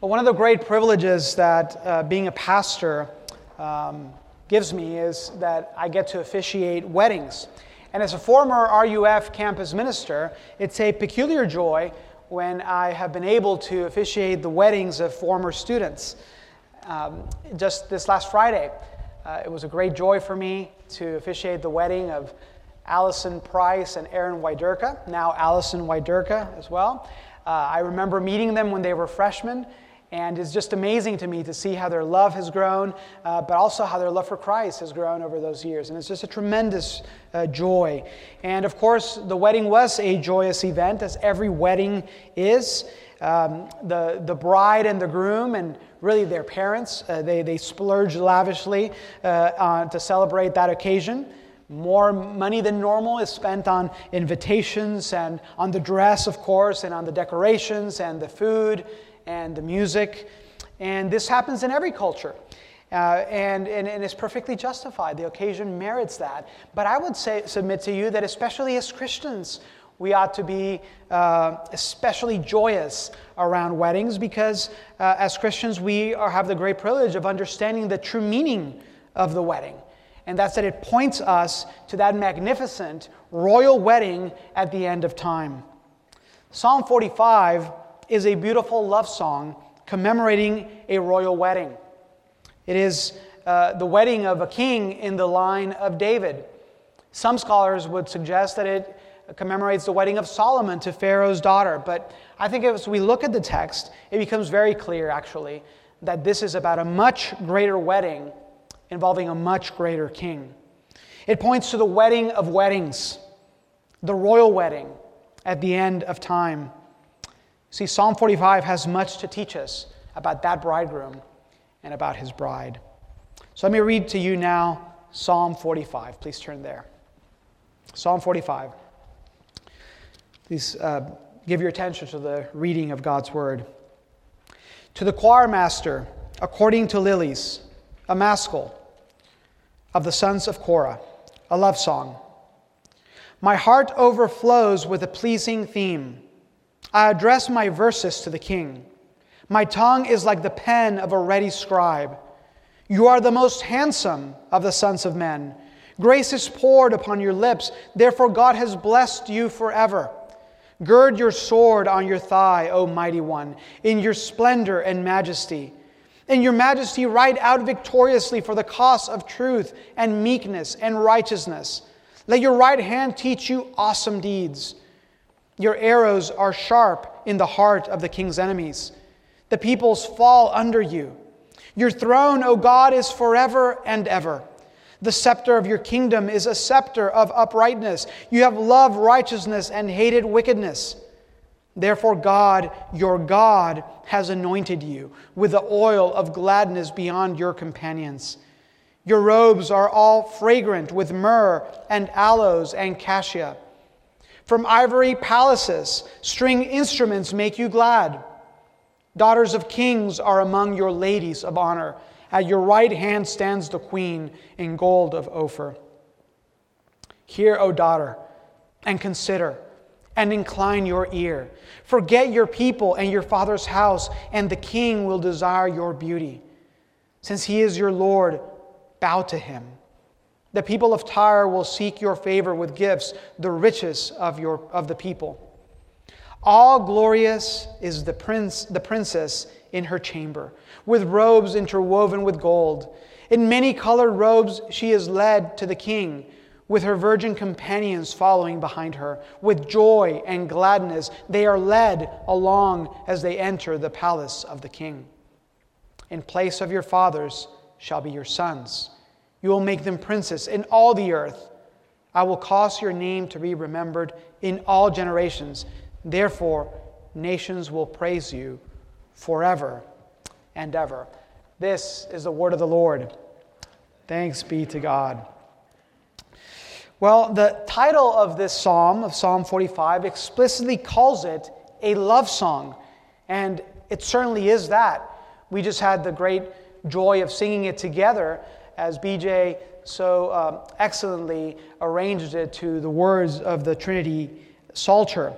Well, one of the great privileges that uh, being a pastor um, gives me is that I get to officiate weddings. And as a former RUF campus minister, it's a peculiar joy when I have been able to officiate the weddings of former students. Um, just this last Friday, uh, it was a great joy for me to officiate the wedding of Allison Price and Aaron Wyderka, now Allison Wyderka as well. Uh, I remember meeting them when they were freshmen and it's just amazing to me to see how their love has grown, uh, but also how their love for Christ has grown over those years. And it's just a tremendous uh, joy. And of course, the wedding was a joyous event, as every wedding is. Um, the, the bride and the groom, and really their parents, uh, they, they splurged lavishly uh, to celebrate that occasion. More money than normal is spent on invitations and on the dress, of course, and on the decorations and the food and the music. And this happens in every culture. Uh, and, and, and it's perfectly justified. The occasion merits that. But I would say, submit to you that, especially as Christians, we ought to be uh, especially joyous around weddings because, uh, as Christians, we are, have the great privilege of understanding the true meaning of the wedding. And that's that it points us to that magnificent royal wedding at the end of time. Psalm 45 is a beautiful love song commemorating a royal wedding. It is uh, the wedding of a king in the line of David. Some scholars would suggest that it commemorates the wedding of Solomon to Pharaoh's daughter, but I think as we look at the text, it becomes very clear, actually, that this is about a much greater wedding involving a much greater king. It points to the wedding of weddings, the royal wedding at the end of time. See, Psalm 45 has much to teach us about that bridegroom and about his bride. So let me read to you now Psalm 45. Please turn there. Psalm 45. Please uh, give your attention to the reading of God's word. To the choir master, according to lilies, a maskil of the sons of Korah, a love song. My heart overflows with a pleasing theme. I address my verses to the king. My tongue is like the pen of a ready scribe. You are the most handsome of the sons of men. Grace is poured upon your lips, therefore, God has blessed you forever. Gird your sword on your thigh, O mighty one, in your splendor and majesty. In your majesty, ride out victoriously for the cause of truth and meekness and righteousness. Let your right hand teach you awesome deeds. Your arrows are sharp in the heart of the king's enemies. The peoples fall under you. Your throne, O God, is forever and ever. The scepter of your kingdom is a scepter of uprightness. You have loved righteousness and hated wickedness. Therefore, God, your God, has anointed you with the oil of gladness beyond your companions. Your robes are all fragrant with myrrh and aloes and cassia. From ivory palaces, string instruments make you glad. Daughters of kings are among your ladies of honor. At your right hand stands the queen in gold of Ophir. Hear, O daughter, and consider, and incline your ear. Forget your people and your father's house, and the king will desire your beauty. Since he is your Lord, bow to him. The people of Tyre will seek your favor with gifts, the riches of, your, of the people. All glorious is the, prince, the princess in her chamber, with robes interwoven with gold. In many colored robes she is led to the king, with her virgin companions following behind her. With joy and gladness they are led along as they enter the palace of the king. In place of your fathers shall be your sons you will make them princes in all the earth. I will cause your name to be remembered in all generations. Therefore, nations will praise you forever and ever. This is the word of the Lord. Thanks be to God. Well, the title of this psalm, of Psalm 45, explicitly calls it a love song. And it certainly is that. We just had the great joy of singing it together as BJ so um, excellently arranged it to the words of the Trinity Psalter.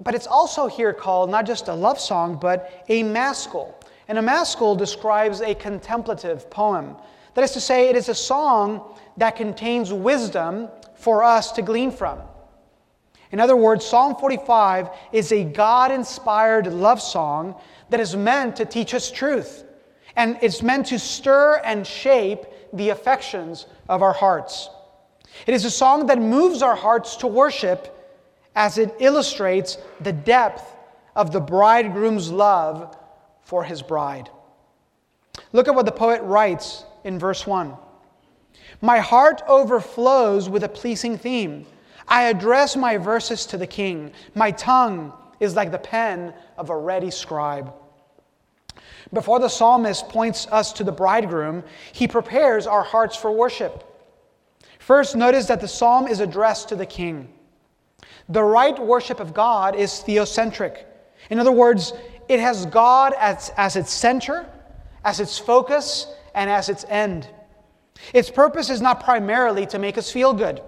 But it's also here called not just a love song, but a maskil. And a maskil describes a contemplative poem. That is to say, it is a song that contains wisdom for us to glean from. In other words, Psalm 45 is a God inspired love song that is meant to teach us truth. And it's meant to stir and shape the affections of our hearts. It is a song that moves our hearts to worship as it illustrates the depth of the bridegroom's love for his bride. Look at what the poet writes in verse 1 My heart overflows with a pleasing theme. I address my verses to the king. My tongue is like the pen of a ready scribe. Before the psalmist points us to the bridegroom, he prepares our hearts for worship. First, notice that the psalm is addressed to the king. The right worship of God is theocentric. In other words, it has God as, as its center, as its focus, and as its end. Its purpose is not primarily to make us feel good,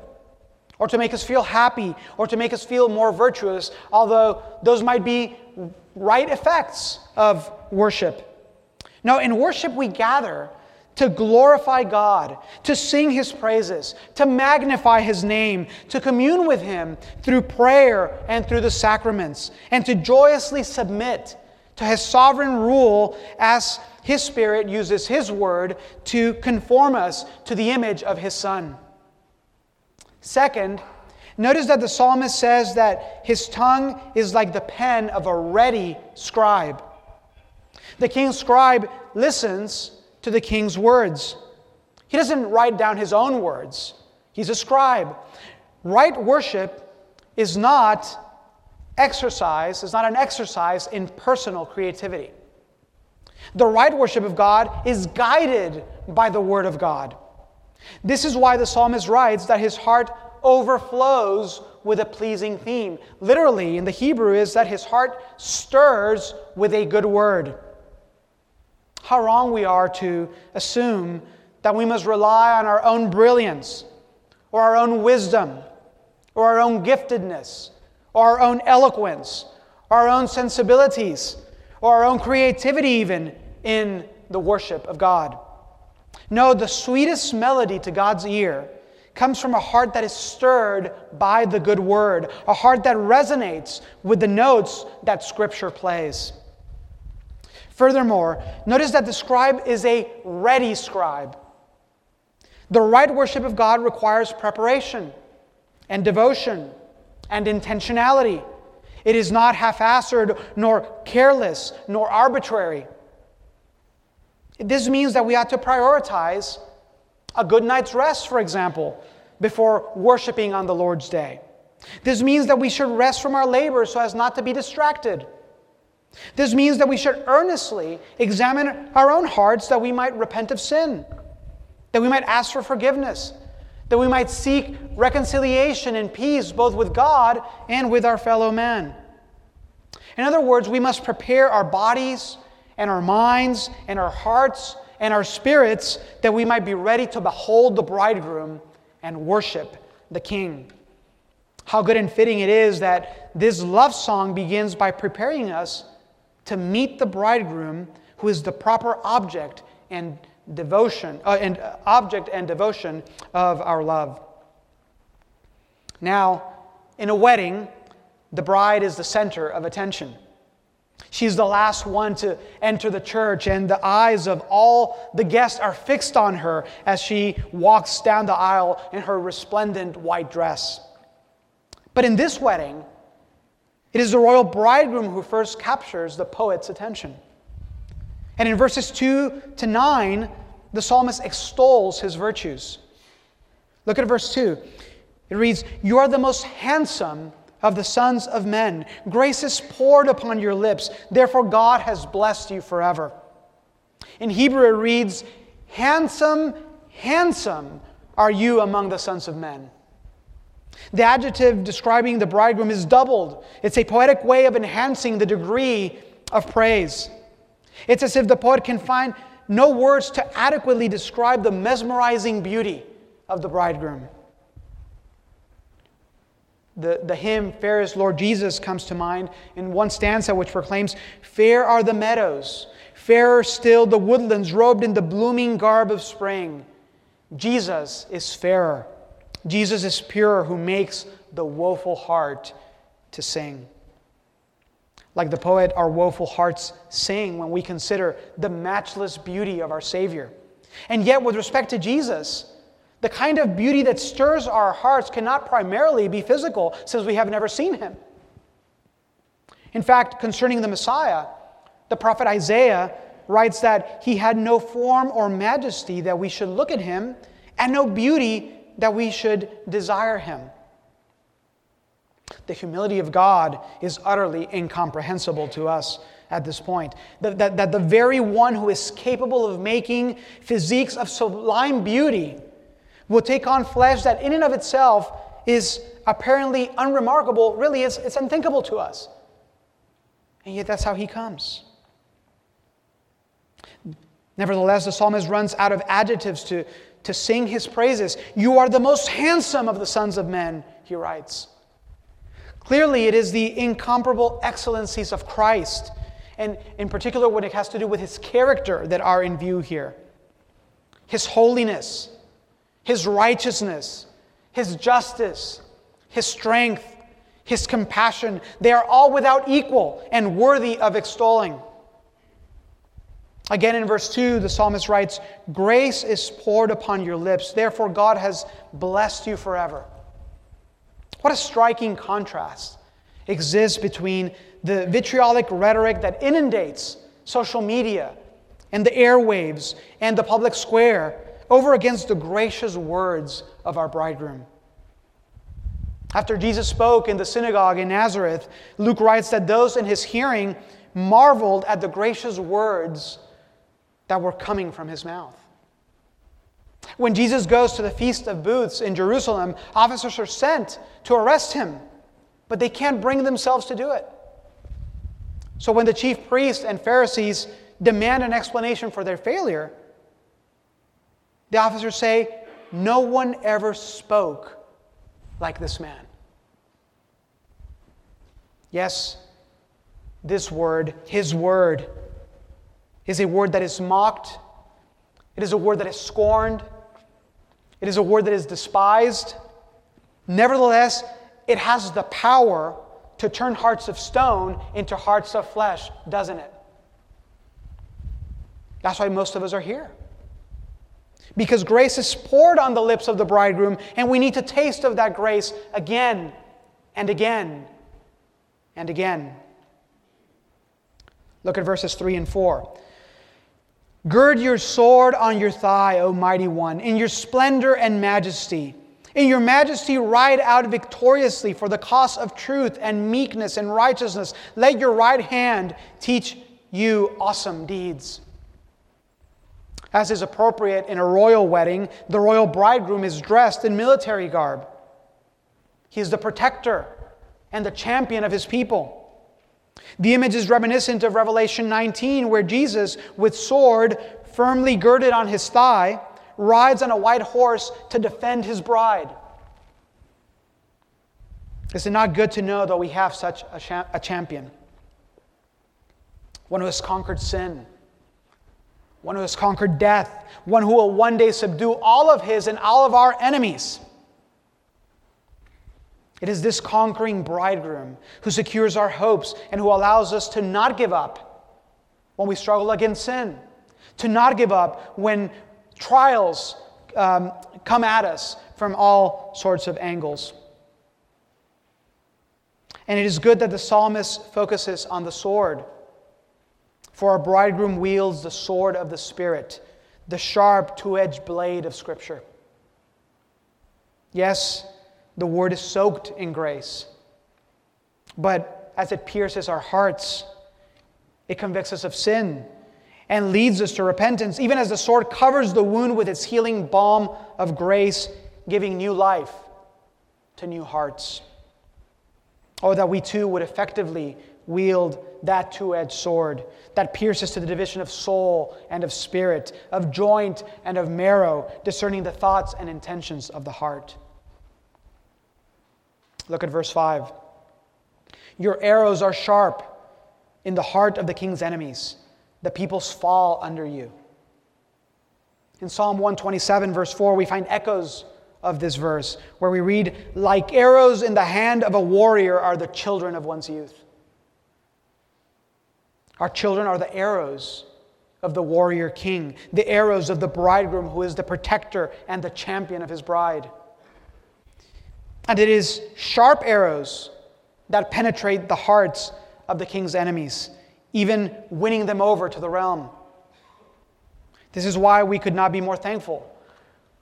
or to make us feel happy, or to make us feel more virtuous, although those might be right effects of worship. No, in worship we gather to glorify God, to sing His praises, to magnify His name, to commune with Him through prayer and through the sacraments, and to joyously submit to His sovereign rule as His Spirit uses His word to conform us to the image of His Son. Second, notice that the psalmist says that his tongue is like the pen of a ready scribe. The king's scribe listens to the king's words. He doesn't write down his own words, he's a scribe. Right worship is not exercise, is not an exercise in personal creativity. The right worship of God is guided by the Word of God. This is why the psalmist writes that his heart overflows with a pleasing theme. Literally, in the Hebrew, is that his heart stirs with a good word. How wrong we are to assume that we must rely on our own brilliance, or our own wisdom, or our own giftedness, or our own eloquence, or our own sensibilities, or our own creativity, even in the worship of God. No, the sweetest melody to God's ear comes from a heart that is stirred by the good word, a heart that resonates with the notes that Scripture plays. Furthermore, notice that the scribe is a ready scribe. The right worship of God requires preparation and devotion and intentionality. It is not half-assed, nor careless, nor arbitrary. This means that we ought to prioritize a good night's rest, for example, before worshiping on the Lord's day. This means that we should rest from our labor so as not to be distracted. This means that we should earnestly examine our own hearts that we might repent of sin, that we might ask for forgiveness, that we might seek reconciliation and peace both with God and with our fellow man. In other words, we must prepare our bodies and our minds and our hearts and our spirits that we might be ready to behold the bridegroom and worship the king. How good and fitting it is that this love song begins by preparing us to meet the bridegroom who is the proper object and devotion, uh, and uh, object and devotion of our love. Now, in a wedding, the bride is the center of attention. She's the last one to enter the church, and the eyes of all the guests are fixed on her as she walks down the aisle in her resplendent white dress. But in this wedding, it is the royal bridegroom who first captures the poet's attention. And in verses 2 to 9, the psalmist extols his virtues. Look at verse 2. It reads, You are the most handsome of the sons of men. Grace is poured upon your lips. Therefore, God has blessed you forever. In Hebrew, it reads, Handsome, handsome are you among the sons of men. The adjective describing the bridegroom is doubled. It's a poetic way of enhancing the degree of praise. It's as if the poet can find no words to adequately describe the mesmerizing beauty of the bridegroom. The, the hymn, Fair is Lord Jesus, comes to mind in one stanza which proclaims, Fair are the meadows, fairer still the woodlands, robed in the blooming garb of spring. Jesus is fairer. Jesus is pure who makes the woeful heart to sing. Like the poet, our woeful hearts sing when we consider the matchless beauty of our Savior. And yet, with respect to Jesus, the kind of beauty that stirs our hearts cannot primarily be physical, since we have never seen him. In fact, concerning the Messiah, the prophet Isaiah writes that he had no form or majesty that we should look at him, and no beauty that we should desire him. The humility of God is utterly incomprehensible to us at this point. That, that, that the very one who is capable of making physiques of sublime beauty will take on flesh that, in and of itself, is apparently unremarkable, really, it's, it's unthinkable to us. And yet, that's how he comes. Nevertheless, the psalmist runs out of adjectives to, to sing his praises. You are the most handsome of the sons of men, he writes. Clearly, it is the incomparable excellencies of Christ, and in particular, when it has to do with his character, that are in view here. His holiness, his righteousness, his justice, his strength, his compassion, they are all without equal and worthy of extolling. Again, in verse 2, the psalmist writes, Grace is poured upon your lips, therefore, God has blessed you forever. What a striking contrast exists between the vitriolic rhetoric that inundates social media and the airwaves and the public square over against the gracious words of our bridegroom. After Jesus spoke in the synagogue in Nazareth, Luke writes that those in his hearing marveled at the gracious words that were coming from his mouth. When Jesus goes to the Feast of Booths in Jerusalem, officers are sent to arrest him, but they can't bring themselves to do it. So when the chief priests and Pharisees demand an explanation for their failure, the officers say, No one ever spoke like this man. Yes, this word, his word, is a word that is mocked, it is a word that is scorned, it is a word that is despised. Nevertheless, it has the power to turn hearts of stone into hearts of flesh, doesn't it? That's why most of us are here. Because grace is poured on the lips of the bridegroom, and we need to taste of that grace again and again and again. Look at verses 3 and 4. Gird your sword on your thigh, O mighty one, in your splendor and majesty. In your majesty, ride out victoriously for the cause of truth and meekness and righteousness. Let your right hand teach you awesome deeds. As is appropriate in a royal wedding, the royal bridegroom is dressed in military garb. He is the protector and the champion of his people. The image is reminiscent of Revelation 19, where Jesus, with sword firmly girded on his thigh, rides on a white horse to defend his bride. Is it not good to know that we have such a, a champion? One who has conquered sin, one who has conquered death, one who will one day subdue all of his and all of our enemies. It is this conquering bridegroom who secures our hopes and who allows us to not give up when we struggle against sin, to not give up when trials um, come at us from all sorts of angles. And it is good that the psalmist focuses on the sword. For our bridegroom wields the sword of the Spirit, the sharp, two edged blade of Scripture. Yes, the word is soaked in grace. But as it pierces our hearts, it convicts us of sin and leads us to repentance, even as the sword covers the wound with its healing balm of grace, giving new life to new hearts. Oh, that we too would effectively wield that two edged sword that pierces to the division of soul and of spirit, of joint and of marrow, discerning the thoughts and intentions of the heart. Look at verse 5. Your arrows are sharp in the heart of the king's enemies. The peoples fall under you. In Psalm 127, verse 4, we find echoes of this verse where we read, Like arrows in the hand of a warrior are the children of one's youth. Our children are the arrows of the warrior king, the arrows of the bridegroom who is the protector and the champion of his bride. And it is sharp arrows that penetrate the hearts of the king's enemies, even winning them over to the realm. This is why we could not be more thankful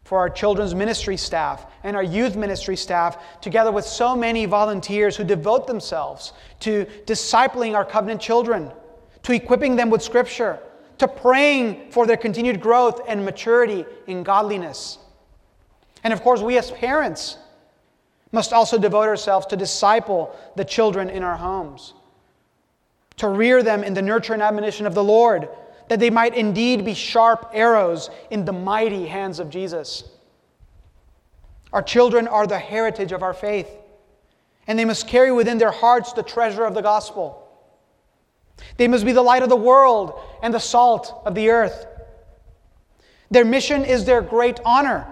for our children's ministry staff and our youth ministry staff, together with so many volunteers who devote themselves to discipling our covenant children, to equipping them with Scripture, to praying for their continued growth and maturity in godliness. And of course, we as parents must also devote ourselves to disciple the children in our homes, to rear them in the nurture and admonition of the Lord that they might indeed be sharp arrows in the mighty hands of Jesus. Our children are the heritage of our faith, and they must carry within their hearts the treasure of the gospel. They must be the light of the world and the salt of the earth. Their mission is their great honor,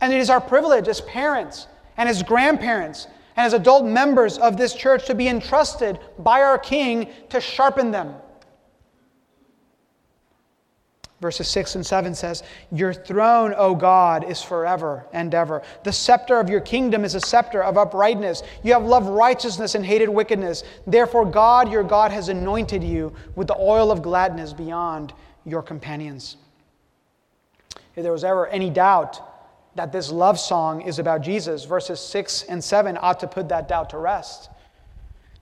and it is our privilege as parents and as grandparents and as adult members of this church to be entrusted by our King to sharpen them Verses 6 and 7 says, Your throne, O God, is forever and ever. The scepter of your kingdom is a scepter of uprightness. You have loved righteousness and hated wickedness. Therefore, God, your God, has anointed you with the oil of gladness beyond your companions. If there was ever any doubt that this love song is about Jesus, verses 6 and 7 ought to put that doubt to rest.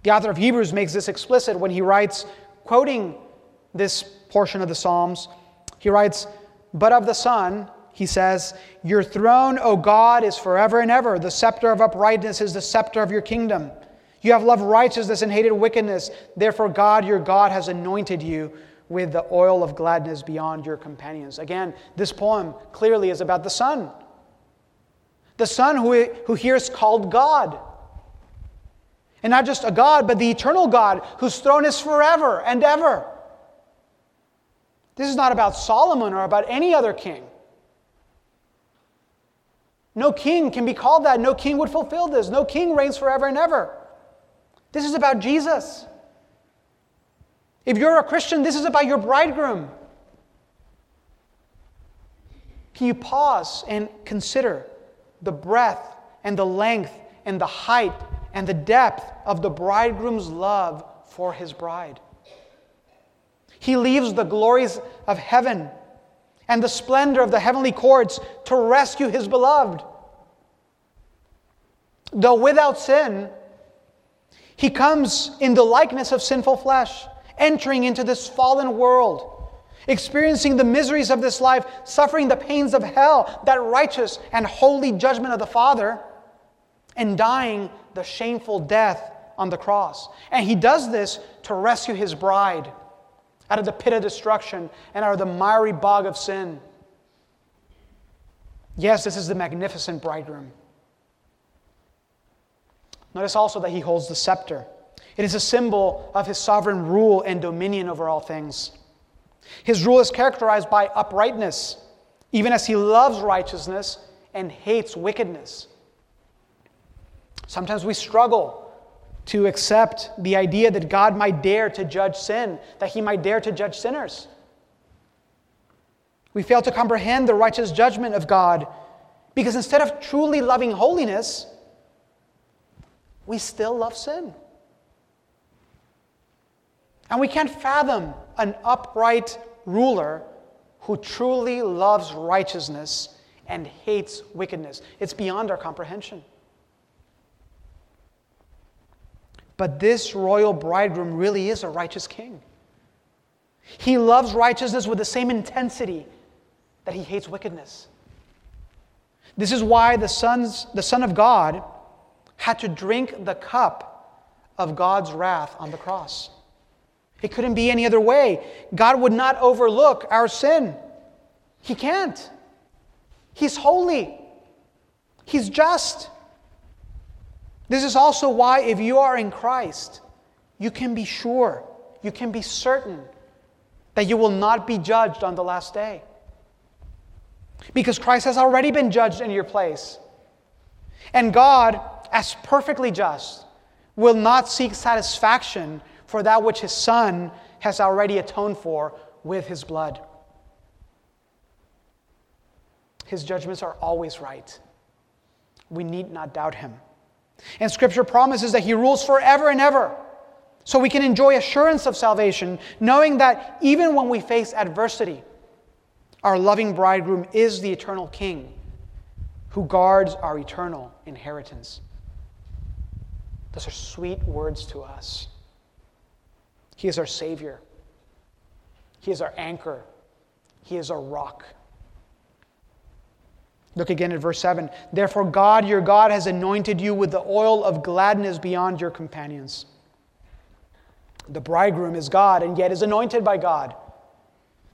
The author of Hebrews makes this explicit when he writes, quoting this portion of the Psalms. He writes, But of the Son, he says, Your throne, O God, is forever and ever. The scepter of uprightness is the scepter of your kingdom. You have loved righteousness and hated wickedness. Therefore, God, your God, has anointed you with the oil of gladness beyond your companions. Again, this poem clearly is about the Son. The Son who, who here is called God. And not just a God, but the eternal God whose throne is forever and ever. This is not about Solomon or about any other king. No king can be called that. No king would fulfill this. No king reigns forever and ever. This is about Jesus. If you're a Christian, this is about your bridegroom. Can you pause and consider the breadth and the length and the height and the depth of the bridegroom's love for his bride? He leaves the glories of heaven and the splendor of the heavenly courts to rescue his beloved. Though without sin, he comes in the likeness of sinful flesh, entering into this fallen world, experiencing the miseries of this life, suffering the pains of hell, that righteous and holy judgment of the Father, and dying the shameful death on the cross. And he does this to rescue his bride out of the pit of destruction and out of the miry bog of sin. Yes, this is the magnificent bridegroom. Notice also that he holds the scepter. It is a symbol of his sovereign rule and dominion over all things. His rule is characterized by uprightness, even as he loves righteousness and hates wickedness. Sometimes we struggle to accept the idea that God might dare to judge sin, that he might dare to judge sinners. We fail to comprehend the righteous judgment of God because instead of truly loving holiness, we still love sin. And we can't fathom an upright ruler who truly loves righteousness and hates wickedness. It's beyond our comprehension. But this royal bridegroom really is a righteous king. He loves righteousness with the same intensity that he hates wickedness. This is why the, sons, the Son of God had to drink the cup of God's wrath on the cross. It couldn't be any other way. God would not overlook our sin. He can't. He's holy, He's just. This is also why, if you are in Christ, you can be sure, you can be certain that you will not be judged on the last day. Because Christ has already been judged in your place. And God, as perfectly just, will not seek satisfaction for that which his Son has already atoned for with his blood. His judgments are always right. We need not doubt him. And Scripture promises that he rules forever and ever. So we can enjoy assurance of salvation, knowing that even when we face adversity, our loving bridegroom is the eternal King who guards our eternal inheritance. Those are sweet words to us. He is our Savior, He is our anchor, He is our rock. Look again at verse 7. Therefore, God, your God, has anointed you with the oil of gladness beyond your companions. The bridegroom is God and yet is anointed by God.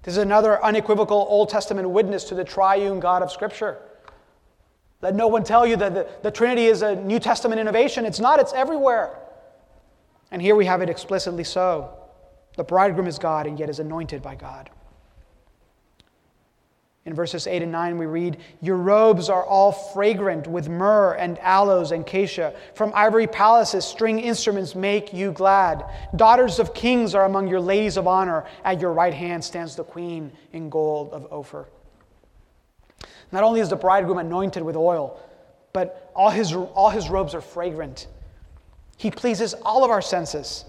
This is another unequivocal Old Testament witness to the triune God of Scripture. Let no one tell you that the, the Trinity is a New Testament innovation. It's not, it's everywhere. And here we have it explicitly so. The bridegroom is God and yet is anointed by God. In verses 8 and 9, we read, Your robes are all fragrant with myrrh and aloes and cassia. From ivory palaces, string instruments make you glad. Daughters of kings are among your ladies of honor. At your right hand stands the queen in gold of Ophir. Not only is the bridegroom anointed with oil, but all his, all his robes are fragrant. He pleases all of our senses.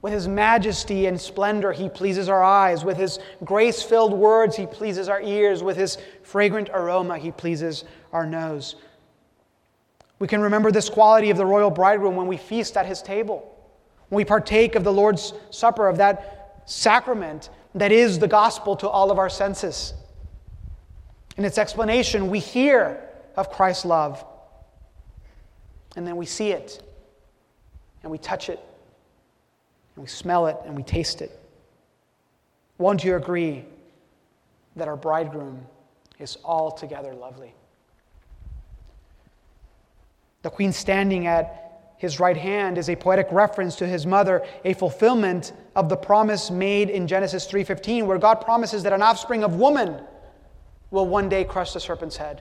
With his majesty and splendor, he pleases our eyes. With his grace filled words, he pleases our ears. With his fragrant aroma, he pleases our nose. We can remember this quality of the royal bridegroom when we feast at his table, when we partake of the Lord's Supper, of that sacrament that is the gospel to all of our senses. In its explanation, we hear of Christ's love, and then we see it, and we touch it, and we smell it and we taste it. Won't you agree that our bridegroom is altogether lovely? The queen standing at his right hand is a poetic reference to his mother, a fulfillment of the promise made in Genesis 3:15 where God promises that an offspring of woman will one day crush the serpent's head.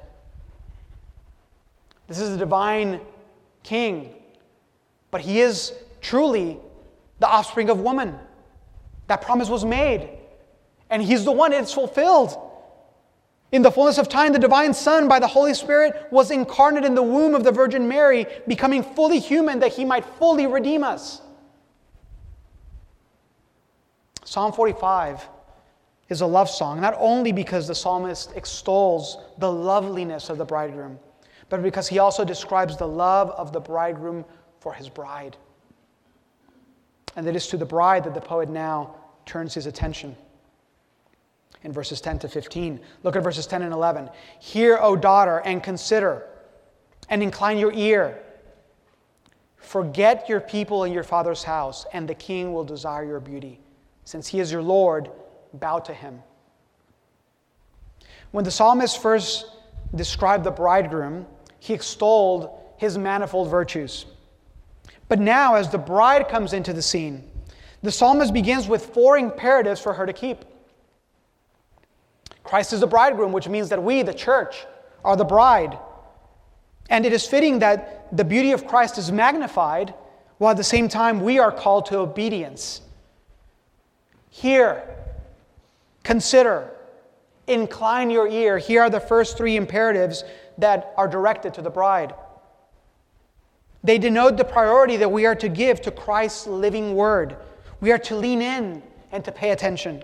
This is the divine king, but he is truly the offspring of woman. That promise was made, and he's the one it's fulfilled. In the fullness of time, the divine Son, by the Holy Spirit, was incarnate in the womb of the Virgin Mary, becoming fully human that he might fully redeem us. Psalm 45 is a love song, not only because the psalmist extols the loveliness of the bridegroom, but because he also describes the love of the bridegroom for his bride. And it is to the bride that the poet now turns his attention. In verses 10 to 15, look at verses 10 and 11. Hear, O daughter, and consider, and incline your ear. Forget your people and your father's house, and the king will desire your beauty. Since he is your Lord, bow to him. When the psalmist first described the bridegroom, he extolled his manifold virtues. But now, as the bride comes into the scene, the psalmist begins with four imperatives for her to keep. Christ is the bridegroom, which means that we, the church, are the bride. And it is fitting that the beauty of Christ is magnified, while at the same time we are called to obedience. Hear, consider, incline your ear. Here are the first three imperatives that are directed to the bride. They denote the priority that we are to give to Christ's living word. We are to lean in and to pay attention.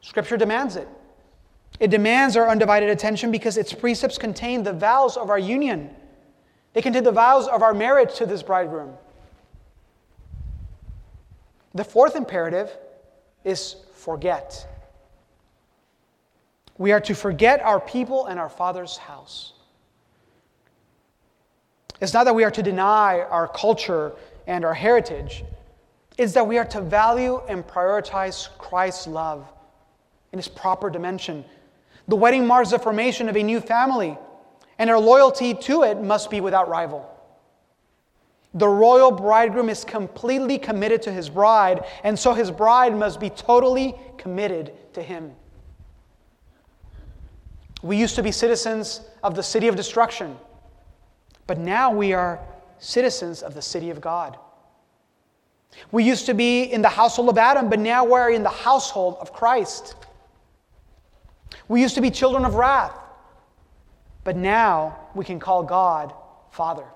Scripture demands it. It demands our undivided attention because its precepts contain the vows of our union. They contain the vows of our marriage to this bridegroom. The fourth imperative is forget. We are to forget our people and our Father's house. It's not that we are to deny our culture and our heritage, it's that we are to value and prioritize Christ's love in its proper dimension. The wedding marks the formation of a new family, and our loyalty to it must be without rival. The royal bridegroom is completely committed to his bride, and so his bride must be totally committed to him. We used to be citizens of the city of destruction, but now we are citizens of the city of God. We used to be in the household of Adam, but now we're in the household of Christ. We used to be children of wrath, but now we can call God Father.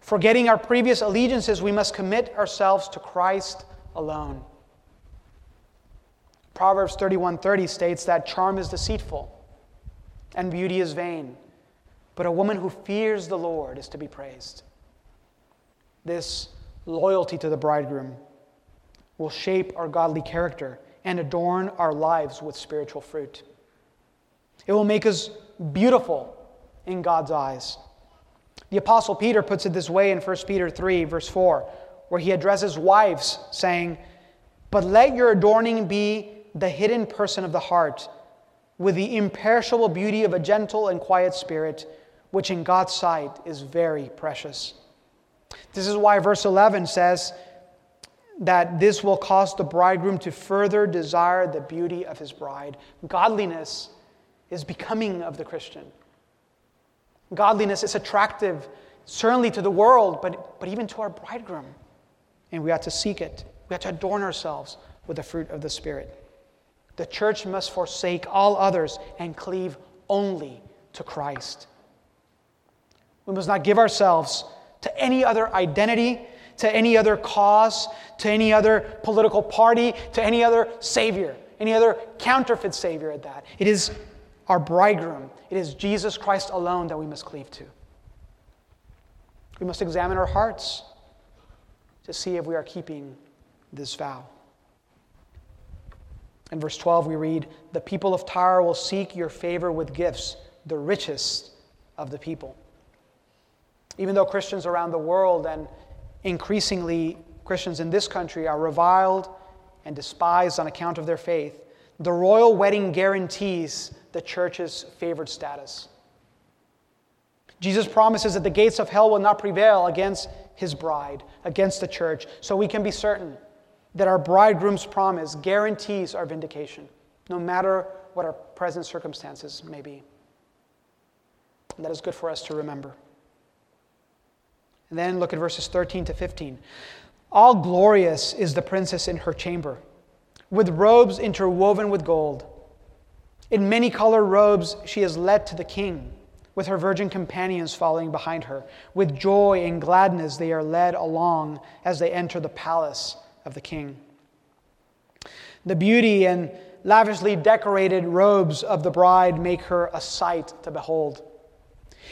Forgetting our previous allegiances, we must commit ourselves to Christ alone. Proverbs 31:30 states that charm is deceitful and beauty is vain, but a woman who fears the Lord is to be praised. This loyalty to the bridegroom will shape our godly character and adorn our lives with spiritual fruit. It will make us beautiful in God's eyes. The Apostle Peter puts it this way in 1 Peter 3, verse 4, where he addresses wives, saying, But let your adorning be the hidden person of the heart, with the imperishable beauty of a gentle and quiet spirit, which in God's sight is very precious. This is why verse 11 says that this will cause the bridegroom to further desire the beauty of his bride. Godliness is becoming of the Christian. Godliness is attractive, certainly to the world, but, but even to our bridegroom. And we ought to seek it. We ought to adorn ourselves with the fruit of the Spirit. The church must forsake all others and cleave only to Christ. We must not give ourselves to any other identity, to any other cause, to any other political party, to any other savior, any other counterfeit savior at that. It is our bridegroom. It is Jesus Christ alone that we must cleave to. We must examine our hearts to see if we are keeping this vow. In verse 12, we read, The people of Tyre will seek your favor with gifts, the richest of the people. Even though Christians around the world and increasingly Christians in this country are reviled and despised on account of their faith, the royal wedding guarantees the church's favored status. Jesus promises that the gates of hell will not prevail against his bride, against the church, so we can be certain that our bridegroom's promise guarantees our vindication, no matter what our present circumstances may be. And that is good for us to remember. And then look at verses 13 to 15. All glorious is the princess in her chamber, with robes interwoven with gold. In many colored robes, she is led to the king, with her virgin companions following behind her. With joy and gladness, they are led along as they enter the palace of the king. The beauty and lavishly decorated robes of the bride make her a sight to behold.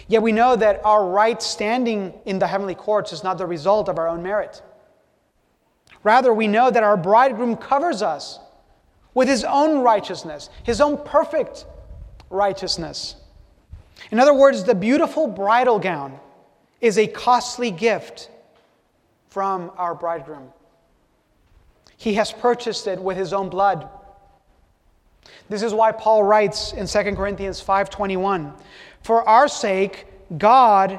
Yet we know that our right standing in the heavenly courts is not the result of our own merit. Rather, we know that our bridegroom covers us with his own righteousness, his own perfect righteousness. In other words, the beautiful bridal gown is a costly gift from our bridegroom. He has purchased it with his own blood. This is why Paul writes in 2 Corinthians 5:21, "For our sake God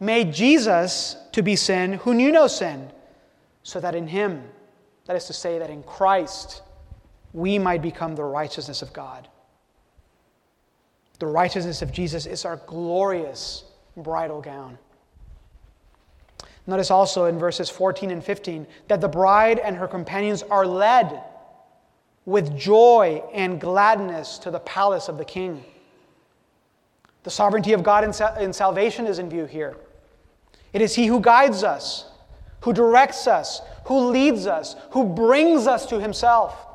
made Jesus to be sin who knew no sin, so that in him, that is to say that in Christ, we might become the righteousness of God. The righteousness of Jesus is our glorious bridal gown. Notice also in verses 14 and 15 that the bride and her companions are led with joy and gladness to the palace of the king. The sovereignty of God in, salvation is in view here. It is He who guides us, who directs us, who leads us, who brings us to Himself.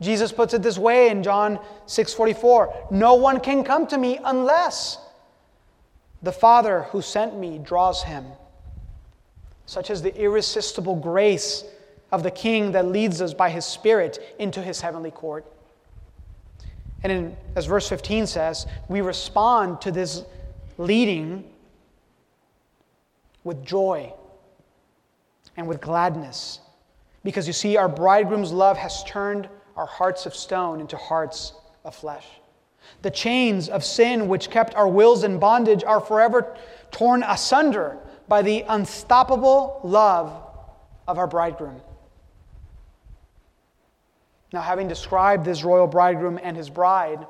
Jesus puts it this way in John 6:44, "No one can come to me unless the Father who sent me draws him." Such is the irresistible grace of the King that leads us by his Spirit into his heavenly court. And in, as verse 15 says, we respond to this leading with joy and with gladness. Because you see, our bridegroom's love has turned our hearts of stone into hearts of flesh. The chains of sin which kept our wills in bondage are forever torn asunder by the unstoppable love of our bridegroom. Now, having described this royal bridegroom and his bride,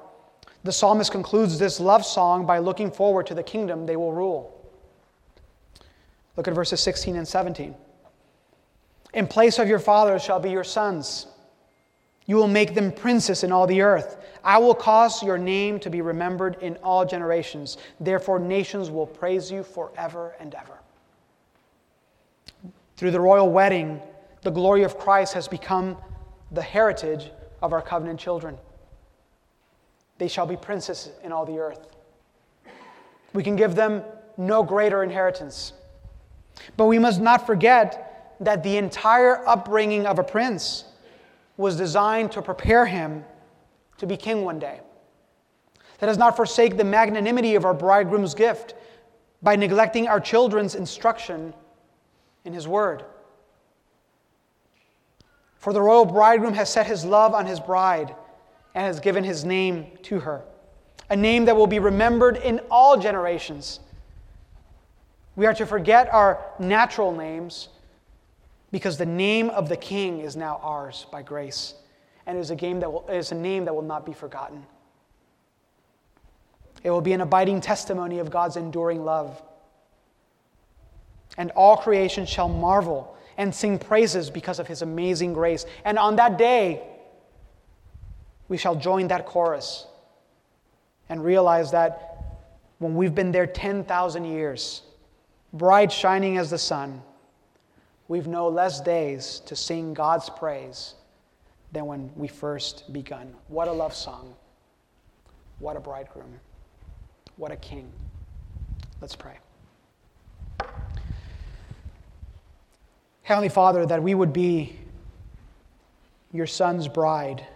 the psalmist concludes this love song by looking forward to the kingdom they will rule. Look at verses 16 and 17. In place of your fathers shall be your sons. You will make them princes in all the earth. I will cause your name to be remembered in all generations. Therefore, nations will praise you forever and ever. Through the royal wedding, the glory of Christ has become the heritage of our covenant children. They shall be princes in all the earth. We can give them no greater inheritance. But we must not forget that the entire upbringing of a prince was designed to prepare him to be king one day. Let us not forsake the magnanimity of our bridegroom's gift by neglecting our children's instruction in his word. For the royal bridegroom has set his love on his bride and has given his name to her, a name that will be remembered in all generations. We are to forget our natural names because the name of the king is now ours by grace and is a, game that will, is a name that will not be forgotten. It will be an abiding testimony of God's enduring love. And all creation shall marvel and sing praises because of his amazing grace. And on that day, we shall join that chorus and realize that when we've been there 10,000 years, bright shining as the sun, we've no less days to sing God's praise than when we first begun. What a love song. What a bridegroom. What a king. Let's pray. Heavenly Father, that we would be your Son's bride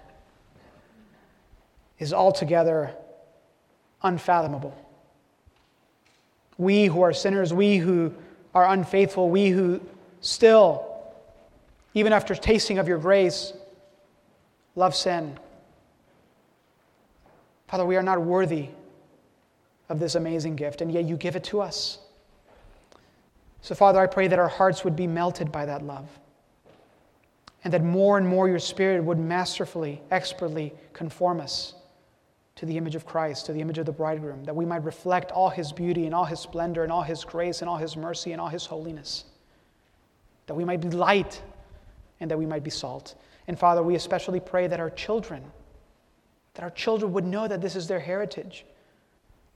is altogether unfathomable. We who are sinners, we who are unfaithful, we who still, even after tasting of your grace, love sin. Father, we are not worthy of this amazing gift, and yet you give it to us. So, Father, I pray that our hearts would be melted by that love, and that more and more your Spirit would masterfully, expertly conform us to the image of Christ, to the image of the bridegroom, that we might reflect all his beauty and all his splendor and all his grace and all his mercy and all his holiness, that we might be light and that we might be salt. And Father, we especially pray that our children, that our children would know that this is their heritage,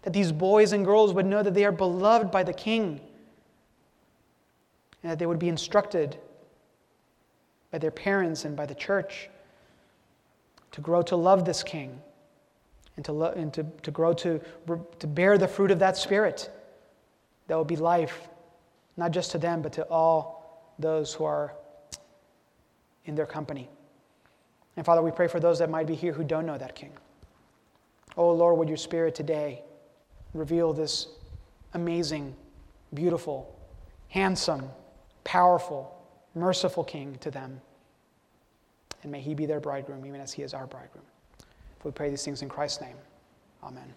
that these boys and girls would know that they are beloved by the King, and that they would be instructed by their parents and by the church to grow to love this King and to, lo- and to, to grow to, to bear the fruit of that Spirit that will be life, not just to them, but to all those who are in their company. And Father, we pray for those that might be here who don't know that King. Oh Lord, would your Spirit today reveal this amazing, beautiful, handsome, powerful, merciful King to them. And may he be their bridegroom, even as he is our bridegroom. We pray these things in Christ's name. Amen.